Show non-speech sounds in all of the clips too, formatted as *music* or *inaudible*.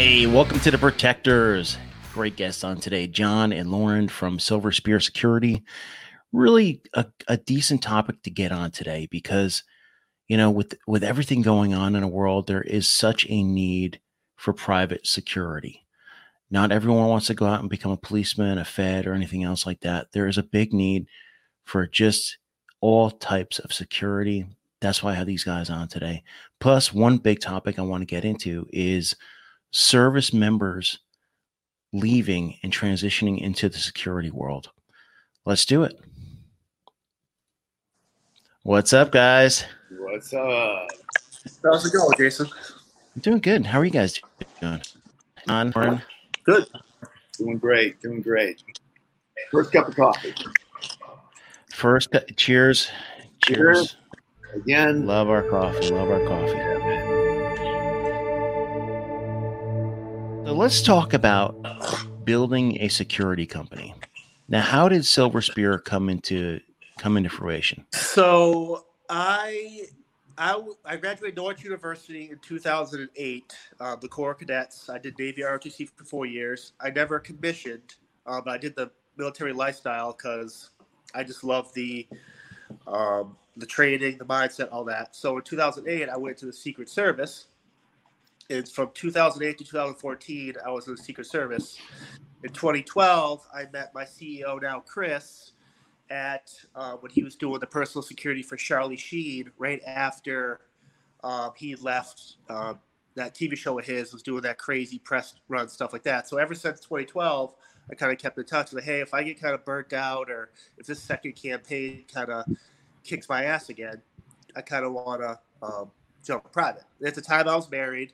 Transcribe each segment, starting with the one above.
Hey, welcome to the Protectors. Great guests on today, John and Loren from Silver Spear Security. Really a, a decent topic to get on today because you know with with everything going on in the world there is such a need for private security not everyone wants to go out and become a policeman a fed or anything else like that there is a big need for just all types of security that's why i have these guys on today plus one big topic i want to get into is service members leaving and transitioning into the security world let's do it what's up guys What's up? How's it going, Jason? I'm doing good. How are you guys doing? On Good. Doing great. Doing great. First cup of coffee. First, cu- cheers. Cheers. Again. Love our coffee. Love our coffee. So let's talk about building a security company. Now, how did Silver Spear come into come into fruition? So i I graduated Norwich University in 2008. Uh, the Corps of Cadets. I did Navy ROTC for four years. I never commissioned, uh, but I did the military lifestyle because I just love the um, the training, the mindset, all that. So in 2008, I went to the Secret Service. And from 2008 to 2014, I was in the Secret Service. In 2012, I met my CEO now, Chris, at uh, when he was doing the personal security for Charlie Sheen right after uh, he left uh, that TV show of his was doing that crazy press run stuff like that. So ever since 2012, I kind of kept in touch with, hey, if I get kind of burnt out or if this second campaign kind of kicks my ass again, I kind of want to um, private. At the time, I was married.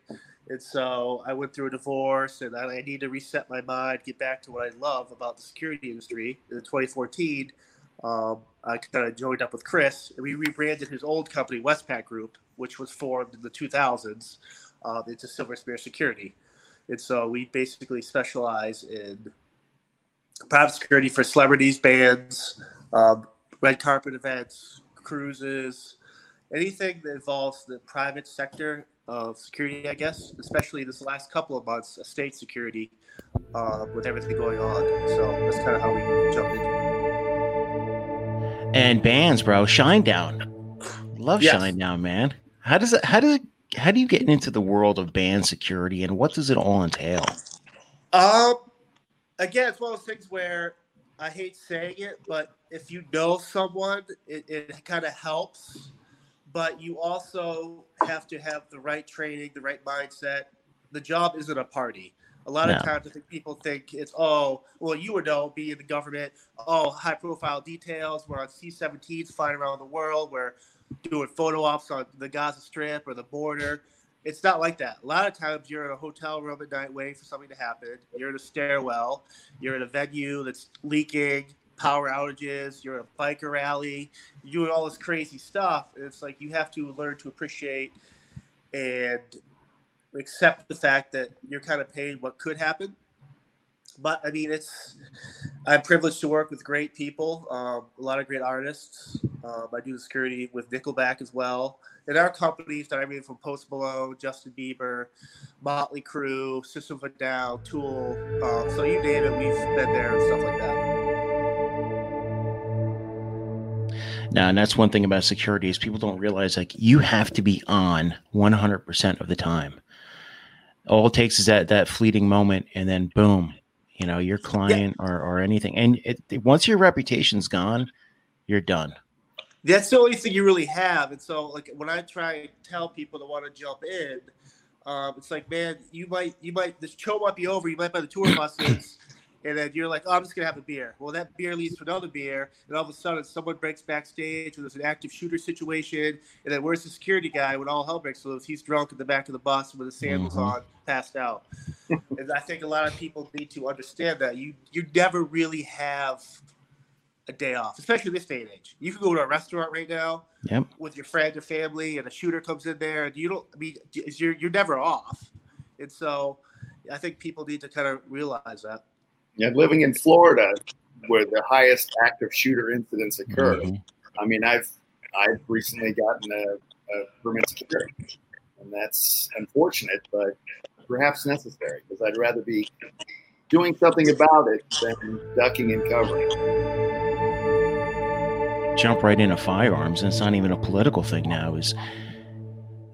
And so I went through a divorce and I, I need to reset my mind, get back to what I love about the security industry. In 2014, um, I kind of joined up with Chris, and we rebranded his old company, Westpac Group, which was formed in the 2000s, uh, into Silver Spear Security. And so we basically specialize in private security for celebrities, bands, um, red carpet events, cruises, anything that involves the private sector of security, I guess, especially this last couple of months, state security uh, with everything going on. So that's kind of how we jumped into it. And bands, bro, Shinedown. Love Yes. Shinedown, man. How does it? How does it? How do you get into the world of band security, and what does it all entail? Um, again, it's one of those things where I hate saying it, but if you know someone, it, it kind of helps. But you also have to have the right training, the right mindset. The job isn't a party. A lot of times, I think people think it's oh, well, you would know, be in the government. Oh, high-profile details. We're on C-17s flying around the world. We're doing photo ops on the Gaza Strip or the border. It's not like that. A lot of times you're in a hotel room at night waiting for something to happen. You're in a stairwell. You're in a venue that's leaking, power outages. You're at a biker rally. You're doing all this crazy stuff. It's like you have to learn to appreciate and accept the fact that you're kind of paying what could happen. But I mean, it's I'm privileged to work with great people, um, a lot of great artists. Um, I do the security with Nickelback as well. And our companies that I mean, from Post Malone, Justin Bieber, Motley Crue, System of a Down, Tool. Um, so you name it, we've been there and stuff like that. Now, and that's one thing about security is people don't realize like you have to be on 100% of the time. All it takes is that that fleeting moment, and then boom, you know, your client or or anything, and it, once your reputation's gone, you're done. That's the only thing you really have. And so, like when I try and tell people that want to jump in, um, it's like, man, you might, you might, this show might be over. You might buy the tour buses, and then you're like, oh, I'm just gonna have a beer. Well, that beer leads to another beer, and all of a sudden, someone breaks backstage, or there's an active shooter situation, and then where's the security guy when all hell breaks loose? He's drunk in the back of the bus with his sandals Mhm. on, passed out. *laughs* and I think a lot of people need to understand that you you never really have a day off, especially this day and age. You can go to a restaurant right now Yep. with your friend or family, and a shooter comes in there, and you don't. I mean, you're you're never off, and so I think people need to kind of realize that. Yeah, living in Florida, where the highest active shooter incidents occur. Mhm. I mean, I've I've recently gotten a, a permit security, and that's unfortunate. But perhaps necessary because I'd rather be doing something about it than ducking and covering. Jump right into firearms, and it's not even a political thing now. Is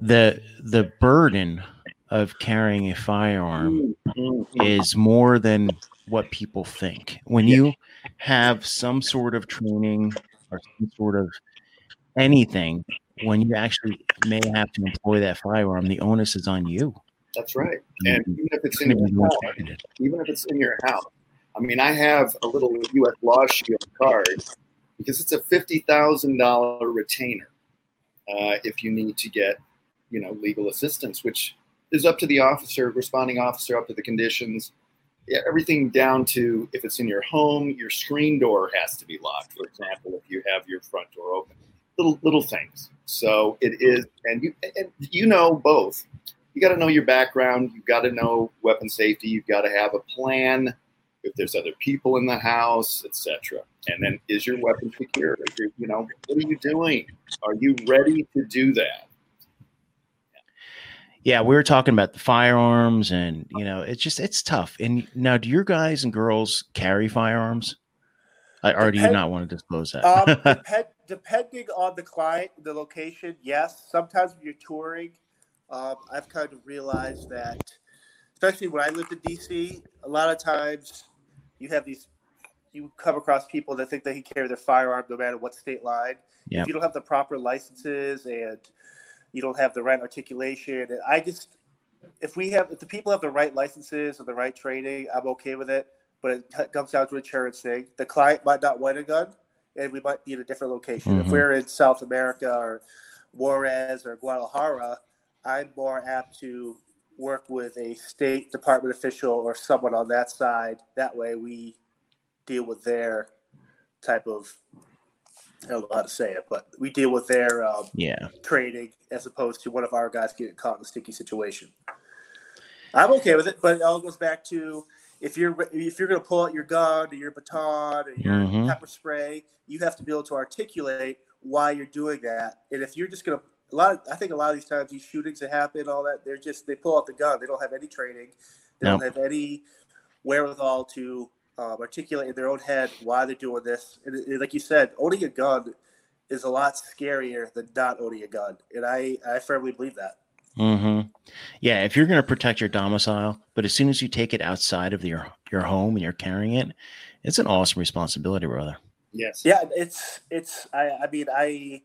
the the burden of carrying a firearm Mm-hmm. is more than what people think. When you have some sort of training or some sort of anything, when you actually may have to employ that firearm, the onus is on you. That's right. And even if it's in your house, even if it's in your house. I mean, I have a little U.S. Law Shield card because it's a fifty thousand dollar retainer uh, if you need to get, you know, legal assistance, which is up to the officer, responding officer, up to the conditions. Everything down to if it's in your home, your screen door has to be locked. For example, if you have your front door open, little little things. So it is, and you and you know both you got to know your background. You've got to know weapon safety. You've got to have a plan if there's other people in the house, etc. And then, is your weapon secure? You know, what are you doing? Are you ready to do that? Yeah, we were talking about the firearms, and you know, it's just it's tough. And now, do your guys and girls carry firearms, Uh, or do you not want to disclose that? Um, depend, *laughs* depending on the client, the location, yes. Sometimes when you're touring, um, I've kind of realized that, especially when I lived in DC, a lot of times you have these, you come across people that think they can carry their firearm no matter what state line. Yep. If you don't have the proper licenses and you don't have the right articulation, and I just, if we have, if the people have the right licenses or the right training, I'm okay with it. But it comes down to an insurance thing. The client might not want a gun, and we might be in a different location. If Mhm. we're in South America or Juarez or Guadalajara, I'm more apt to work with a state department official or someone on that side. That way, we deal with their type of I don't know how to say it, but we deal with their um, yeah, training as opposed to one of our guys getting caught in a sticky situation. I'm okay with it, but it all goes back to if you're if you're going to pull out your gun or your baton or your Mhm. pepper spray, you have to be able to articulate why you're doing that. And if you're just going to a lot, of, I think a lot of these times these shootings that happen, all that they're just they pull out the gun. They don't have any training. They No. don't have any wherewithal to um, articulate in their own head why they're doing this. And it- it- like you said, owning a gun is a lot scarier than not owning a gun, and I I firmly believe that. Mm-hmm. yeah. If you're going to protect your domicile, but as soon as you take it outside of your your home and you're carrying it, it's an awesome responsibility, brother. Yes. Yeah, it's it's I I mean I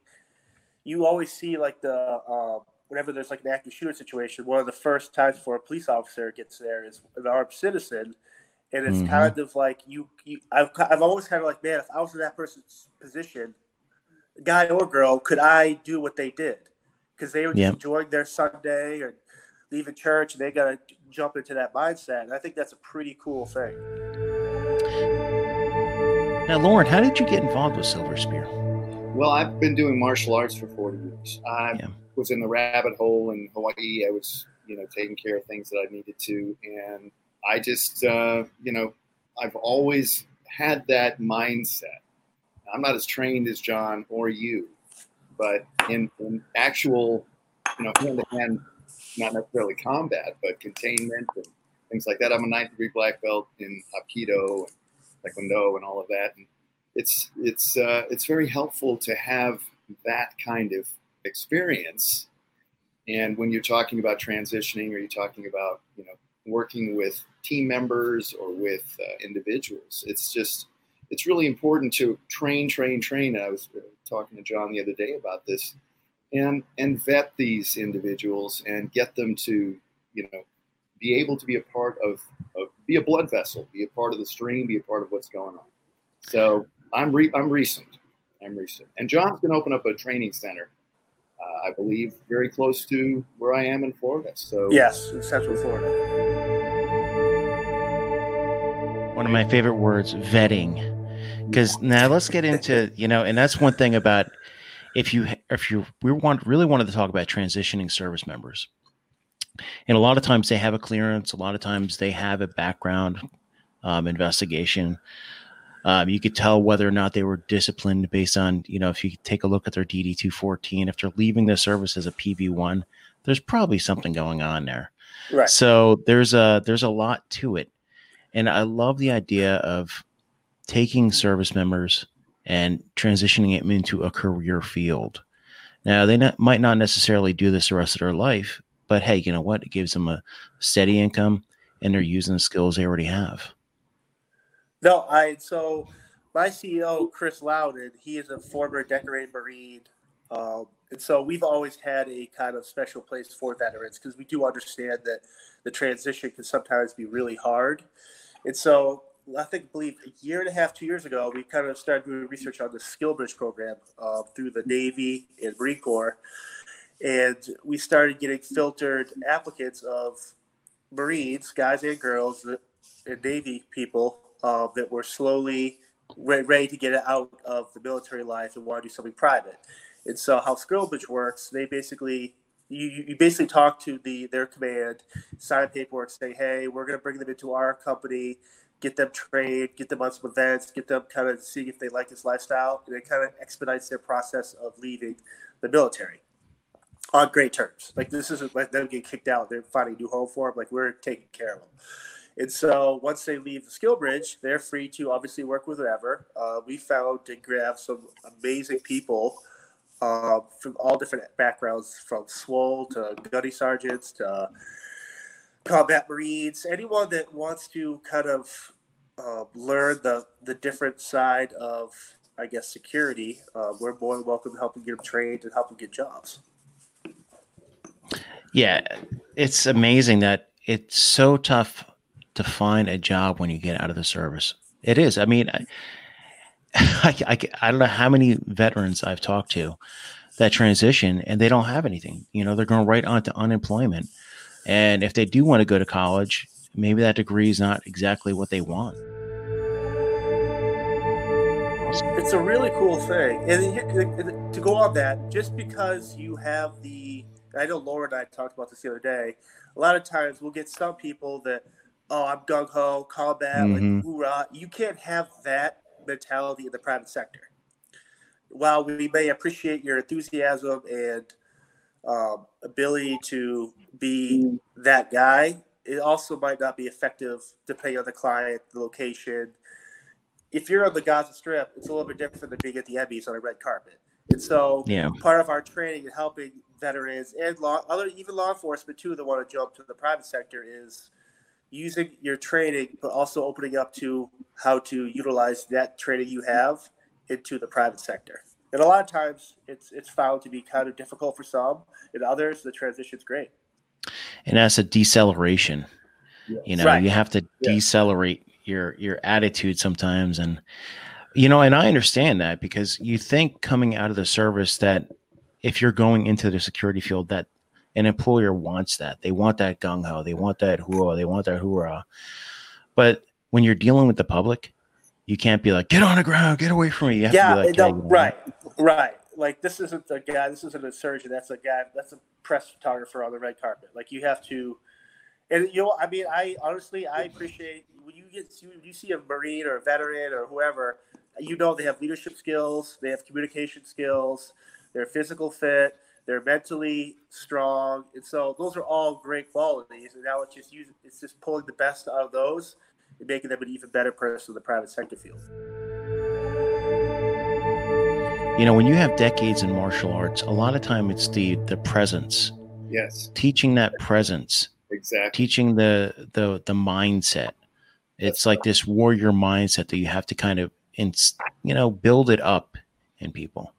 you always see like the um, whenever there's like an active shooter situation, one of the first times for a police officer gets there is an armed citizen, and it's Mhm. kind of like you, you I've I've always kind of like man, if I was in that person's position, guy or girl, could I do what they did? Because they were just Yeah. enjoying their Sunday or leaving church, and they got to jump into that mindset. And I think that's a pretty cool thing. Now, Loren, how did you get involved with Silver Spear? Well, I've been doing martial arts for 40 years. I Yeah. was in the rabbit hole in Hawaii. I was, you know, taking care of things that I needed to. And I just, uh, you know, I've always had that mindset. I'm not as trained as John or you, but in, in actual, you know, hand to hand, not necessarily combat, but containment and things like that. I'm a ninth degree black belt in Hapkido and Taekwondo and all of that. And it's it's uh, it's very helpful to have that kind of experience. And when you're talking about transitioning, or you're talking about you know working with team members or with uh, individuals, it's just it's really important to train, train, train. I was talking to John the other day about this, and and vet these individuals and get them to you know be able to be a part of, of be a blood vessel, be a part of the stream, be a part of what's going on. So I'm re- I'm recent. I'm recent, and John's going to open up a training center, I believe, very close to where I am in Florida. So Yes, in Central Florida. One of my favorite words, vetting. Because now let's get into you know, and that's one thing about if you if you we want really wanted to talk about transitioning service members, and a lot of times they have a clearance, a lot of times they have a background um, investigation. Um, you could tell whether or not they were disciplined based on you know if you take a look at their DD two fourteen, if they're leaving the service as a PV one, there's probably something going on there. Right. So there's a there's a lot to it, and I love the idea of taking service members and transitioning them into a career field. Now they not, might not necessarily do this the rest of their life, but hey, you know what? It gives them a steady income, and they're using the skills they already have. No, I so my CEO Chris Loudon, he is a former decorated Marine, um, and so we've always had a kind of special place for veterans because we do understand that the transition can sometimes be really hard, and so I think I believe a year and a half, two years ago, we kind of started doing research on the SkillBridge program uh, through the Navy and Marine Corps, and we started getting filtered applicants of Marines, guys and girls, and Navy people uh, that were slowly re- ready to get out of the military life and want to do something private. And so, how SkillBridge works, they basically you, you basically talk to the their command, sign paperwork, say, hey, we're going to bring them into our company, get them trained, get them on some events, get them kind of see if they like this lifestyle, and it kind of expedites their process of leaving the military on great terms. Like this isn't like them getting kicked out; they're finding a new home for them. Like we're taking care of them. And so once they leave the SkillBridge, they're free to obviously work with whatever. Uh, we found to grab some amazing people uh, from all different backgrounds, from SWOL to gunny sergeants to combat marines, anyone that wants to kind of uh, learn the the different side of, I guess, security. Uh, we're more than welcome to help them get them trained and help them get jobs. Yeah, it's amazing that it's so tough to find a job when you get out of the service. It is. I mean, I, *laughs* I, I, I don't know how many veterans I've talked to that transition and they don't have anything. You know, they're going right on to unemployment. And if they do want to go to college, maybe that degree is not exactly what they want. It's a really cool thing. And to go on that, just because you have the I know Laura and I talked about this the other day. A lot of times we'll get some people that, oh, I'm gung ho, combat, mm-hmm. like hoorah. You can't have that mentality in the private sector. While we may appreciate your enthusiasm and um, ability to be that guy, it also might not be effective depending on the client, the location. If you're on the Gaza Strip, it's a little bit different than being at the Emmys on a red carpet. And so, yeah. part of our training and helping veterans and law, other even law enforcement too that want to jump to the private sector is using your training, but also opening up to how to utilize that training you have into the private sector. And a lot of times, it's it's found to be kind of difficult for some, and others the transition's great. And that's a deceleration. Yes. You know, right. you have to yes. decelerate your your attitude sometimes, and you know, and I understand that because you think coming out of the service that if you're going into the security field that an employer wants that. They want that gung ho. They want that hoorah. They want that hoorah. But when you're dealing with the public, you can't be like, get on the ground, get away from me. You yeah, like, no, right, right. Like this isn't a guy. This isn't a surgeon. That's a guy. That's a press photographer on the red carpet. Like you have to, and you know, I mean, I honestly, I appreciate when you get when you see a marine or a veteran or whoever, you know, they have leadership skills, they have communication skills, they're physical fit, they're mentally strong, and so those are all great qualities. And now it's just using, it's just pulling the best out of those and making them an even better person in the private sector field. You know, when you have decades in martial arts, a lot of time it's the the presence. Yes. Teaching that presence. Exactly. Teaching the the the mindset. It's That's like right. this warrior mindset that you have to kind of, you know, build it up in people.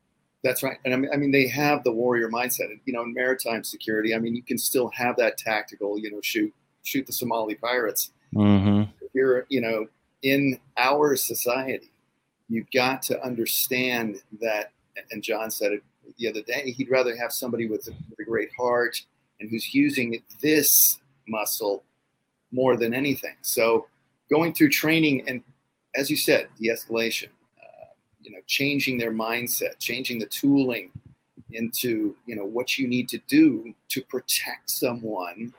That's right. And I mean, I mean, they have the warrior mindset. You know, in maritime security, I mean, you can still have that tactical. You know, shoot shoot the Somali pirates. Mm-hmm. You're, you know, in our society, you've got to understand that. And John said it the other day. He'd rather have somebody with a, with a great heart and who's using this muscle more than anything. So, going through training and, as you said, de-escalation you know changing their mindset changing the tooling into you know what you need to do to protect someone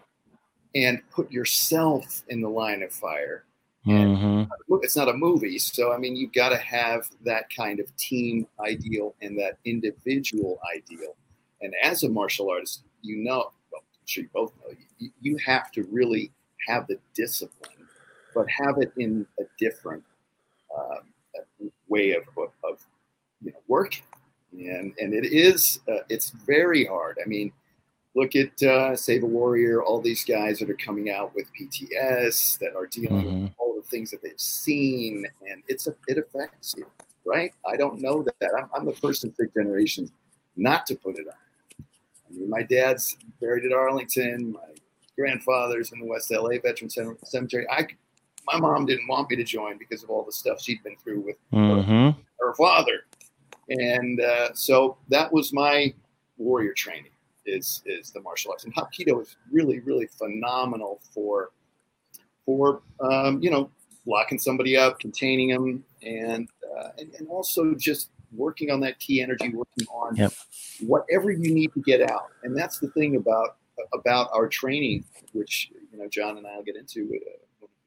and put yourself in the line of fire mm-hmm. it's not a movie so i mean you've got to have that kind of team ideal and that individual ideal and as a martial artist you know well, sure you both know, you, you have to really have the discipline, but have it in a different um, way of, of, of, you know working. And and it is uh, it's very hard. I mean, look at uh, Save a Warrior, all these guys that are coming out with PTS that are dealing mm-hmm. with all the things that they've seen, and it's a, it affects you, right? I don't know that. I'm, I'm the first and fifth generation not to put it on. I mean, my dad's buried at Arlington. My grandfather's in the West LA Veteran Cemetery. I, my mom didn't want me to join because of all the stuff she'd been through with mm-hmm. her, her, father, and uh, so that was my warrior training is is the martial arts, and Hapkido is really really phenomenal for for um, you know locking somebody up, containing them, and, uh, and, and also just working on that ki energy, working on yep. whatever you need to get out. And that's the thing about about our training, which you know John and I will get into uh,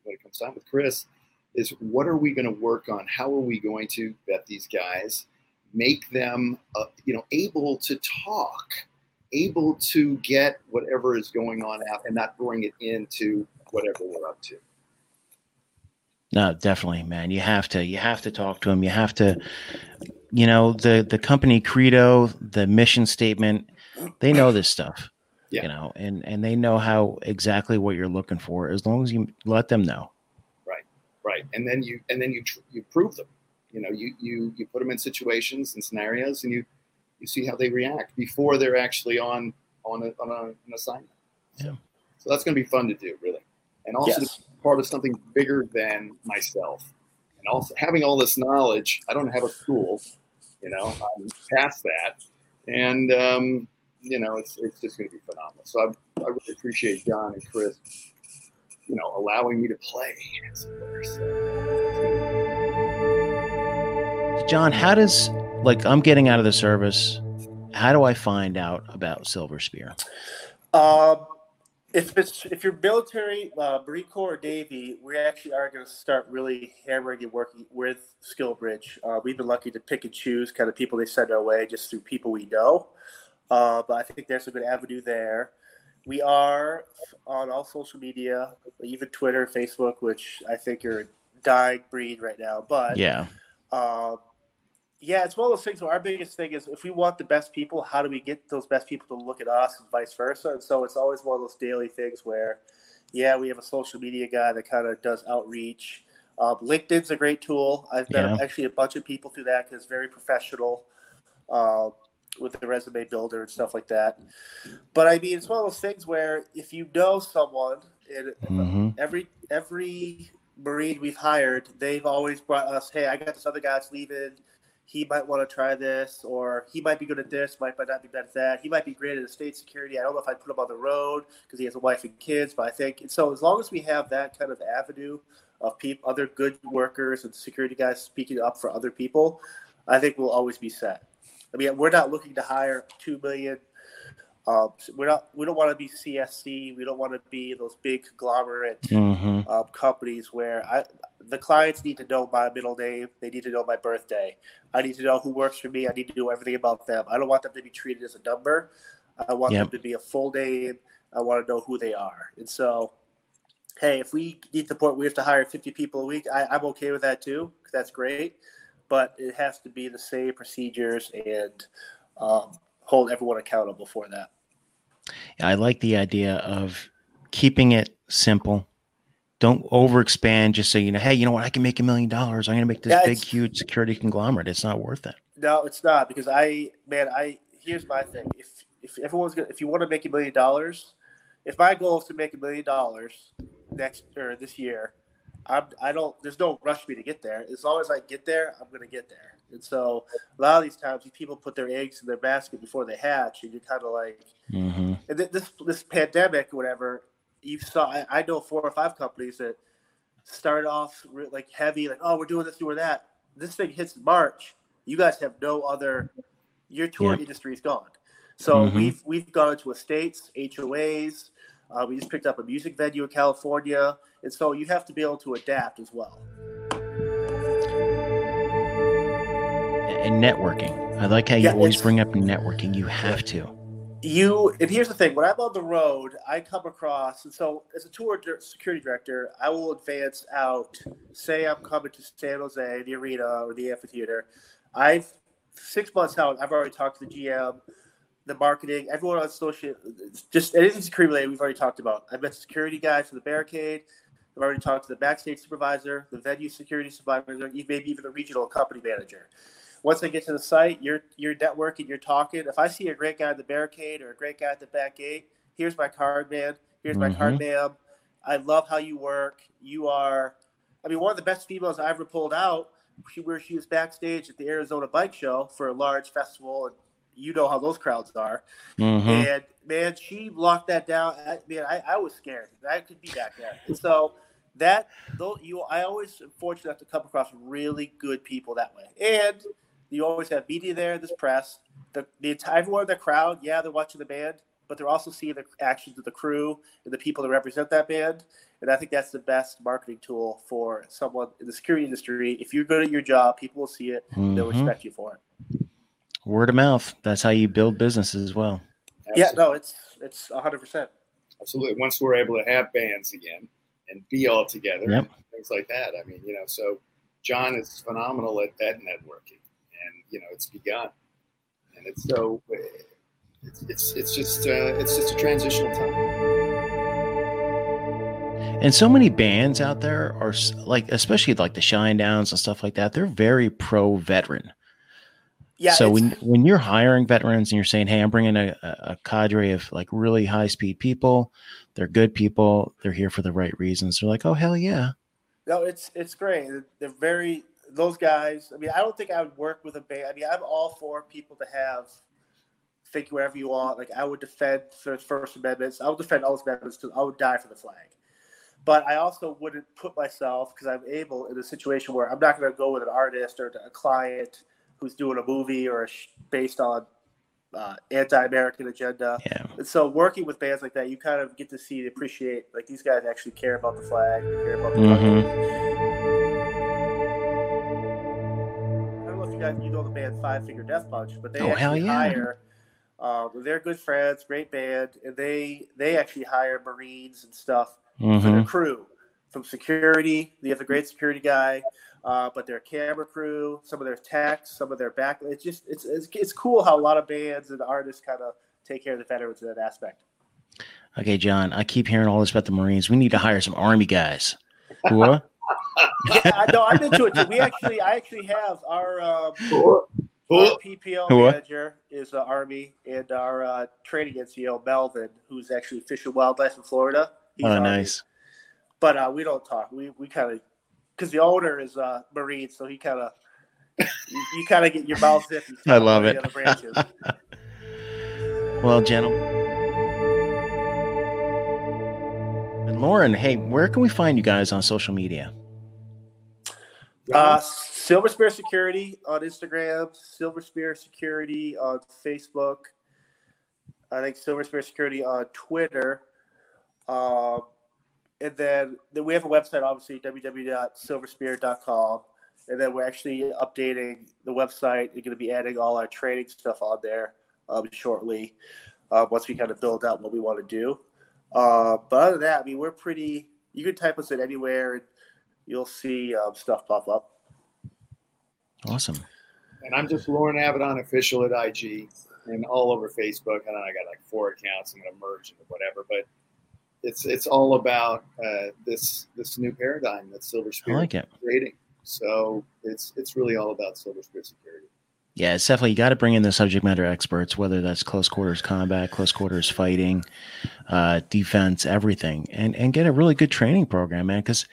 when it comes down with Chris, is what are we going to work on? How are we going to vet these guys, make them uh, you know able to talk able to get whatever is going on out and not bring it into whatever we're up to. No, definitely, man. You have to you have to talk to them. You have to you know, the the company credo, the mission statement, they know this stuff. Yeah. You know, and and they know how exactly what you're looking for as long as you let them know. Right. Right. And then you and then you you prove them. You know, you you you put them in situations and scenarios and you you see how they react before they're actually on on, a, on a, an assignment. Yeah. so that's going to be fun to do, really, and also yes. part of something bigger than myself. And also having all this knowledge, I don't have a school, you know, I'm past that, and um, you know, it's it's just going to be phenomenal. So I, I really appreciate John and Chris, you know, allowing me to play. John, how does like I'm getting out of the service. How do I find out about Silver Spear? Uh, if it's if you're military, uh, Marine Corps or Navy, we actually are going to start really hammering and working with SkillBridge. Uh, we've been lucky to pick and choose kind of people they send our way just through people we know. Uh, but I think there's a good avenue there. We are on all social media, even Twitter, Facebook, which I think are a dying breed right now. But yeah, uh, yeah, it's one of those things where our biggest thing is if we want the best people, how do we get those best people to look at us and vice versa? And so it's always one of those daily things where, yeah, we have a social media guy that kind of does outreach. Uh, LinkedIn's a great tool. I've met yeah. actually a bunch of people through that because it's very professional uh, with the resume builder and stuff like that. But I mean, it's one of those things where if you know someone, and mm-hmm. every every Marine we've hired, they've always brought us, hey, I got this other guy that's leaving he might want to try this, or he might be good at this, might, might not be good at that. He might be great at state security. I don't know if I'd put him on the road because he has a wife and kids, but I think so. As long as we have that kind of avenue of people, other good workers and security guys speaking up for other people, I think we'll always be set. I mean, we're not looking to hire two million um, we're not. We don't want to be CSC. We don't want to be those big conglomerate mm-hmm. um, companies where I, the clients need to know my middle name. They need to know my birthday. I need to know who works for me. I need to know everything about them. I don't want them to be treated as a number. I want yep. them to be a full name. I want to know who they are. And so, hey, if we need the point we have to hire 50 people a week, I, I'm okay with that too. That's great. But it has to be the same procedures and um, hold everyone accountable for that. I like the idea of keeping it simple. Don't overexpand just so you know, hey, you know what? I can make a million dollars. I'm going to make this yeah, big, huge security conglomerate. It's not worth it. No, it's not because I, man, I, here's my thing. If, if everyone's to, if you want to make a million dollars, if my goal is to make a million dollars next or this year, I'm, I don't, there's no rush for me to get there. As long as I get there, I'm going to get there. And so a lot of these times, people put their eggs in their basket before they hatch, and you're kind of like, mm-hmm. and this this pandemic, whatever. You saw, I, I, know four or five companies that started off like heavy, like, oh, we're doing this, doing that. This thing hits March. You guys have no other. Your tour yep. industry is gone. So mm-hmm. we've we've gone to estates, HOAs. Uh, we just picked up a music venue in California, and so you have to be able to adapt as well. and networking. I like how you yeah, always bring up networking. You have to. you and here's the thing when i'm on the road i come across and so as a tour security director i will advance out say i'm coming to san jose the arena or the amphitheater i've six months out i've already talked to the gm the marketing everyone on social just anything security related we've already talked about i met the security guys for the barricade i've already talked to the backstage supervisor the venue security supervisor maybe even the regional company manager once I get to the site, you're you're networking, you're talking. If I see a great guy at the barricade or a great guy at the back gate, here's my card, man. Here's my mm-hmm. card, ma'am. I love how you work. You are, I mean, one of the best females I ever pulled out. She, where she was backstage at the Arizona Bike Show for a large festival, and you know how those crowds are. Mm-hmm. And man, she locked that down. I, man, I, I was scared. I could be back there. And so that though you, I always fortunate to come across really good people that way. And you always have media there, this press, the, the entire everyone in the crowd. Yeah, they're watching the band, but they're also seeing the actions of the crew and the people that represent that band. And I think that's the best marketing tool for someone in the security industry. If you're good at your job, people will see it. Mm-hmm. They'll respect you for it. Word of mouth. That's how you build businesses as well. Absolutely. Yeah, no, it's it's hundred percent. Absolutely. Once we're able to have bands again and be all together, yep. things like that. I mean, you know, so John is phenomenal at that networking and you know it's begun, and it's so it's it's, it's just uh, it's just a transitional time. And so many bands out there are like, especially like the Shinedowns and stuff like that. They're very pro veteran. Yeah. So when when you're hiring veterans and you're saying, "Hey, I'm bringing a, a cadre of like really high speed people. They're good people. They're here for the right reasons." They're like, "Oh hell yeah." No, it's it's great. They're very those guys. I mean, I don't think I would work with a band. I mean, I'm all for people to have think wherever you want. Like I would defend the First Amendments. I would defend all those amendments because I would die for the flag. But I also wouldn't put myself because I'm able in a situation where I'm not going to go with an artist or a client who's doing a movie or a sh- based on uh, anti-American agenda. Yeah. And so working with bands like that, you kind of get to see, appreciate like these guys actually care about the flag, care about the mm-hmm. I don't know if you guys, you know the band Five Finger Death Punch, but they oh, actually yeah. hire. Uh, they're good friends, great band, and they they actually hire Marines and stuff mm-hmm. for their crew, from security. They have a great security guy, uh, but their camera crew, some of their techs, some of their back. It's just it's, it's it's cool how a lot of bands and artists kind of take care of the veterans in that aspect. Okay, John, I keep hearing all this about the Marines. We need to hire some Army guys. What? yeah, no, I'm into it too. We actually, I actually have our, um, our PPL manager is uh, Army, and our uh, training NCO Melvin, who's actually Fish and Wildlife in Florida. He's oh, Army. nice. But uh, we don't talk. We we kind of because the owner is uh, Marine, so he kind of you, you kind of get your mouth zipped. *laughs* I love it. *laughs* well, gentlemen. And Loren, hey, where can we find you guys on social media? Uh, Silver Spear Security on Instagram, Silver Spear Security on Facebook. I think Silver Spear Security on Twitter. Um, and then, then we have a website, obviously, www.silverspear.com. And then we're actually updating the website. We're going to be adding all our training stuff on there um, shortly uh, once we kind of build out what we want to do. Uh, but other than that, I mean, we're pretty, you can type us in anywhere and you'll see um, stuff pop up. Awesome. And I'm just Loren Avedon official at IG and all over Facebook. I know I got like four accounts. I'm going to merge into whatever, but it's it's all about uh, this this new paradigm that Silver Spear like is creating. So it's it's really all about Silver Spear security. Yeah, it's definitely you got to bring in the subject matter experts, whether that's close quarters combat, close quarters fighting, uh, defense, everything, and and get a really good training program, man. Because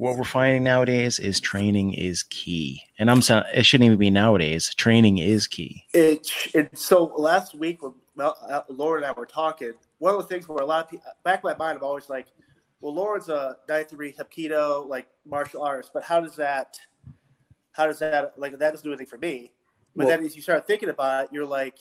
what we're finding nowadays is training is key. And I'm saying it shouldn't even be nowadays. Training is key. It, it so last week when uh, Loren and I were talking, one of the things where a lot of people back in my mind, I'm always like, well, Loren's a ninth degree Hapkido, like martial arts, but how does that, how does that, like, that doesn't do anything for me. But well, then as you start thinking about it, you're like,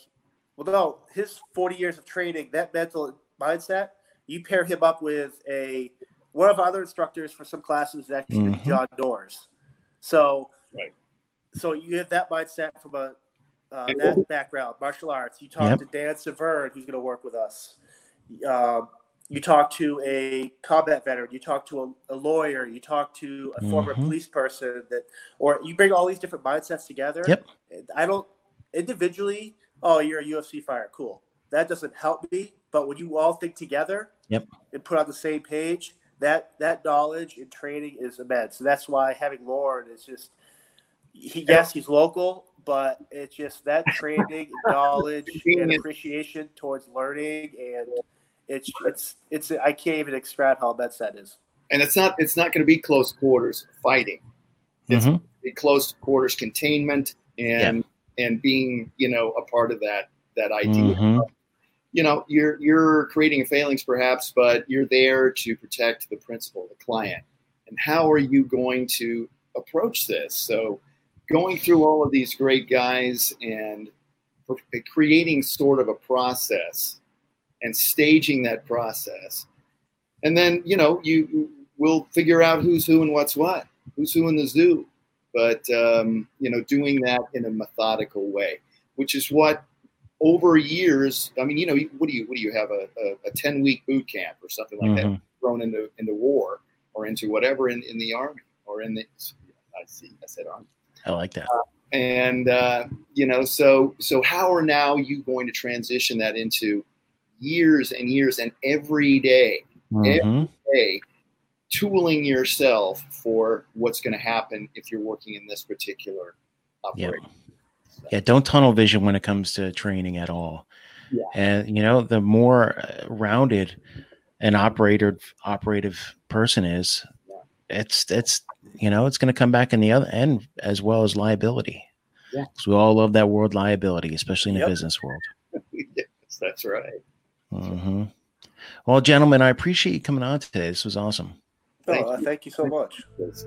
well, no, his 40 years of training, that mental mindset, you pair him up with a one of our other instructors for some classes is actually mm-hmm. John Doors. So, right. so you have that mindset from a uh, that background, martial arts. You talk Yep. to Dan Severn, who's going to work with us. Um, you talk to a combat veteran. You talk to a, a lawyer. You talk to a former Mhm. police person. That, or you bring all these different mindsets together. Yep. I don't individually. Oh, you're a UFC fighter. Cool. That doesn't help me. But when you all think together, Yep. and put on the same page, that that knowledge and training is immense. So that's why having Loren is just. He, yes, he's local, but it's just that training, *laughs* knowledge, and appreciation towards learning, and it's it's it's. I can't even describe how immense that is. and it's not it's not going to be close quarters fighting. It's Mhm. be close quarters containment and and being you know a part of that that idea. Mhm. You know, you're you're creating failings perhaps, but you're there to protect the principal, the client. And how are you going to approach this? So, going through all of these great guys and creating sort of a process and staging that process. And then you know you will figure out who's who and what's what. Who's who in the zoo. But um, you know doing that in a methodical way which is what over years i mean you know what do you what do you have? A, a, a 10 week boot camp or something like that Mhm. thrown into into war or into whatever in, in the army or in the i see i said army. I like that. and uh, you know so so how are now you going to transition that into years and years and every day Mhm. day tooling yourself for what's going to happen if you're working in this particular Yeah. operation Yeah, don't tunnel vision when it comes to training at all. Yeah. And you know, the more uh, rounded an operator operative person is, Yeah. it's it's you know, it's going to come back in the other end as well as liability. Yeah. 'Cause we all love that word liability, especially in the Yep. business world. *laughs* yes that's right hmm Well, gentlemen, I appreciate you coming on today. This was awesome. Oh, Thank uh, you. thank you so much. Yes.